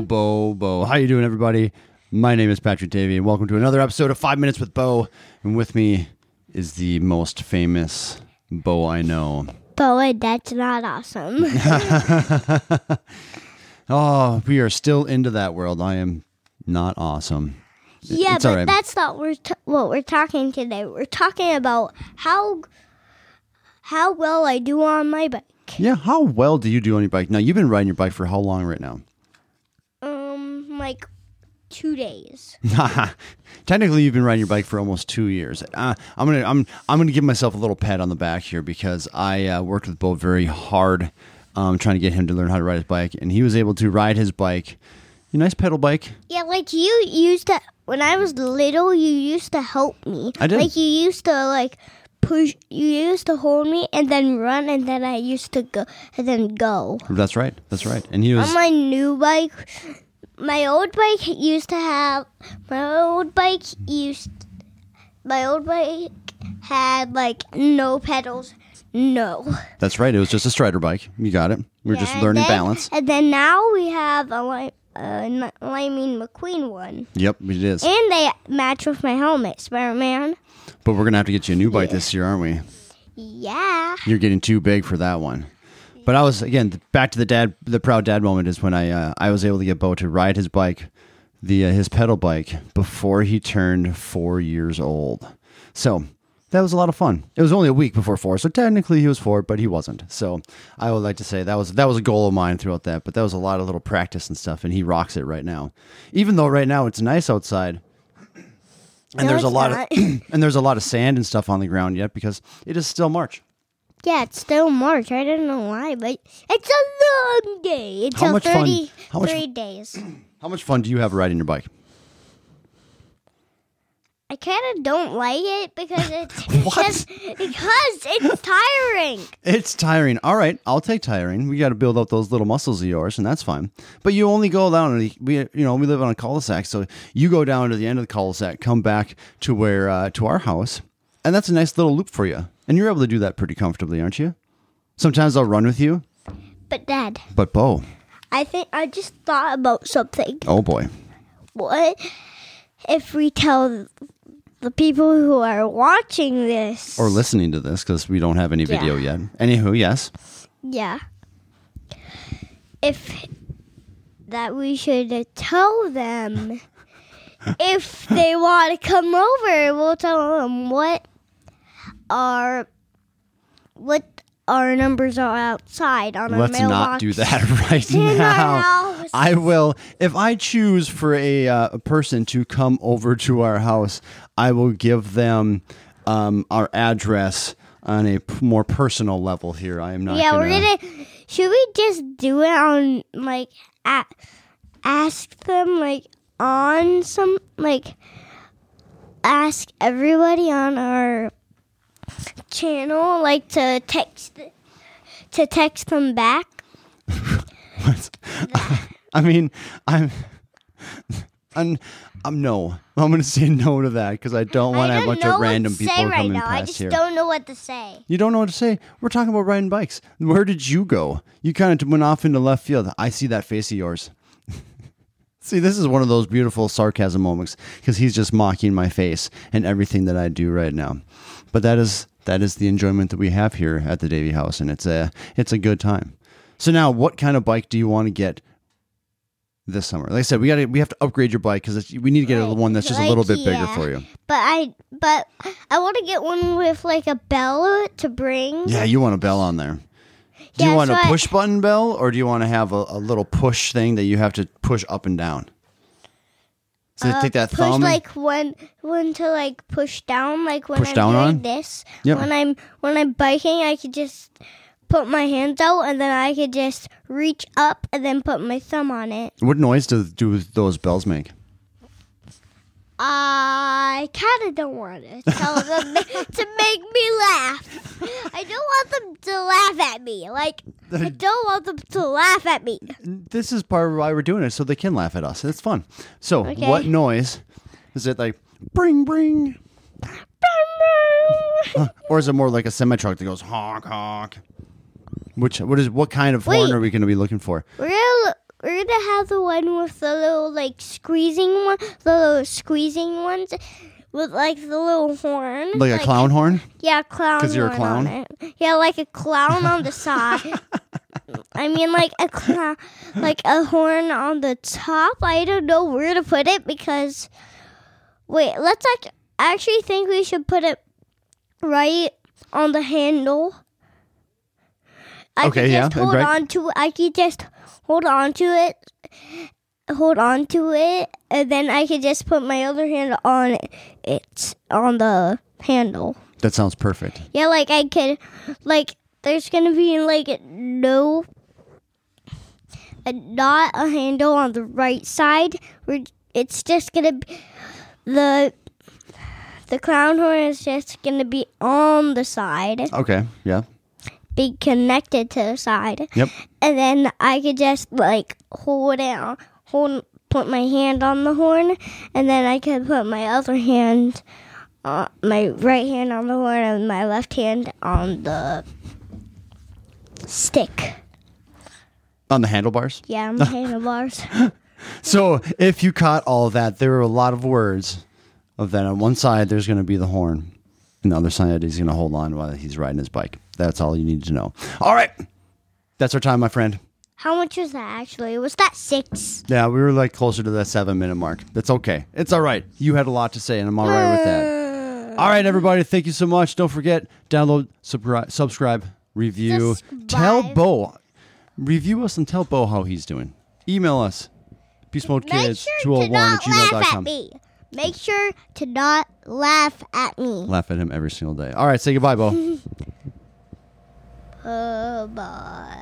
Bo, Bo, Bo. How you doing, everybody? My name is Patrick Davey, and welcome to another episode of Five Minutes with Bo. And with me is the most famous Bo I know. Bo, that's not awesome. Oh, we are still into that world. I am not awesome. yeah, it's but right. that's not we're t- what we're talking today. We're talking about how how well I do on my bike. Yeah, how well do you do on your bike? Now, you've been riding your bike for how long right now? Like two days. Technically, you've been riding your bike for almost two years. Uh, I'm gonna I'm I'm gonna give myself a little pat on the back here because I uh, worked with Bo very hard, um, trying to get him to learn how to ride his bike, and he was able to ride his bike, a nice pedal bike. Yeah, like you used to when I was little. You used to help me. I did. Like you used to like push. You used to hold me and then run, and then I used to go and then go. That's right. That's right. And he was On my new bike, my old bike used to have my old bike used my old bike had like no pedals, no. that's right. It was just a strider bike. You got it. We are just learning then- balance. And then now we have a Li- uh, Liming McQueen one, Yep, it is. and they match with my helmet, Spider Man. But we're gonna have to get you a new bike this year, aren't we? Yeah. You're getting too big for that one. But I was again back to the dad, the proud dad moment is when I uh, I was able to get Bo to ride his bike, the uh, his pedal bike before he turned four years old. So that was a lot of fun. It was only a week before four, so technically he was four, but he wasn't. So I would like to say that was that was a goal of mine throughout that. But that was a lot of little practice and stuff, and he rocks it right now. Even though right now it's nice outside. And No, there's a lot not. of and there's a lot of sand and stuff on the ground yet because it is still March. Yeah, it's still March. I don't know why, but it's a long day. It's How much fun- 33 how much- days. How much fun do you have riding your bike? I kind of don't like it because it's just- because it's tiring. It's tiring. All right, I'll take tiring. We got to build up those little muscles of yours, and that's fine. But you only go down. and We, you know, we live on a cul-de-sac, so you go down to the end of the cul-de-sac, come back to where uh, to our house, and that's a nice little loop for you. And you're able to do that pretty comfortably, aren't you? Sometimes I'll run with you, But Dad, but Bo, I think I just thought about something. oh boy, What if we tell the people who are watching this? or listening to this because we don't have any video Yeah. yet. Anywho, yes, Yeah. If that we should tell them if they want to come over, we'll tell them what our what our numbers are outside on our let's mailbox. not do that right our now. I will if I choose for a, uh, a person to come over to our house, I will give them um, our address on a p- more personal level. Here, I am not. yeah, gonna, we're gonna. Should we just do it on like a ask them like on some like ask everybody on our channel like to text to text them back? I mean, I'm. I'm, I'm no. I'm going to say no to that because I don't want to have a bunch of random people right coming now. I past just here. don't know what to say. You don't know what to say. We're talking about riding bikes. Where did you go? You kind of went off into left field. I see that face of yours. See, this is one of those beautiful sarcasm moments because he's just mocking my face and everything that I do right now. But that is that is the enjoyment that we have here at the Davy House, and it's a it's a good time. So now, what kind of bike do you want to get this summer? Like I said, we got to we have to upgrade your bike because we need to get a one that's just a little bit bigger yeah. for you. But I but I want to get one with like a bell to bring. Yeah, you want a bell on there. Do you want a I- push button bell or do you want to have a, a little push thing that you have to push up and down? So Uh, take that push thumb. like when one to like push down like when Push I'm down on? this. Yep. When I'm when I'm biking, I could just put my hands out and then I could just reach up and then put my thumb on it. what noise do, do those bells make? I kind of don't want to tell them to make me laugh. I don't want them to laugh at me. Like I don't want them to laugh at me. This is part of why we're doing it, so they can laugh at us. It's fun. So, Okay. what noise is it like? Bring, bring, or is it more like a semi truck that goes honk, honk? Which what is what kind of horn Wait. are we going to be looking for? We're gonna, we're gonna have the one with the little like squeezing one, the little squeezing ones with like the little horn, Like, a clown horn? Yeah, clown. Because you're a clown? Yeah, like a clown on the side. I mean, like a clown, like a horn on the top. I don't know where to put it because. Wait, let's like. Actually think we should put it right on the handle. I Okay, could yeah, just hold right. on to. I could just hold on to it. Hold on to it, and then I could just put my other hand on it. On the handle. That sounds perfect. Yeah, like I could, like there's gonna be like no, a, not a handle on the right side. Where it's just gonna be the the clown horn is just gonna be on the side, Okay. Yeah. be connected to the side, Yep. and then I could just like hold it, on, hold, put my hand on the horn, and then I could put my other hand, uh, my right hand on the horn, and my left hand on the stick. On the handlebars. Yeah, on the handlebars. So if you caught all that, there were a lot of words of that. On one side, there's going to be the horn. And the other side, he's going to hold on while he's riding his bike. That's all you need to know. All right. That's our time, my friend. How much was that actually? Was that six? Yeah, we were like closer to that seven minute mark. That's okay. It's all right. You had a lot to say, and I'm all right with that. All right, everybody. Thank you so much. Don't forget, download, subscribe, subscribe review. Tell Subscribe. Bo. Review us and tell Bo how he's doing. Email us. Beast Mode Make Kids sure to 201 not at laugh at gmail.com. me. Make sure to not laugh at me. Laugh at him every single day. All right, say goodbye, Bo. Uh, bye.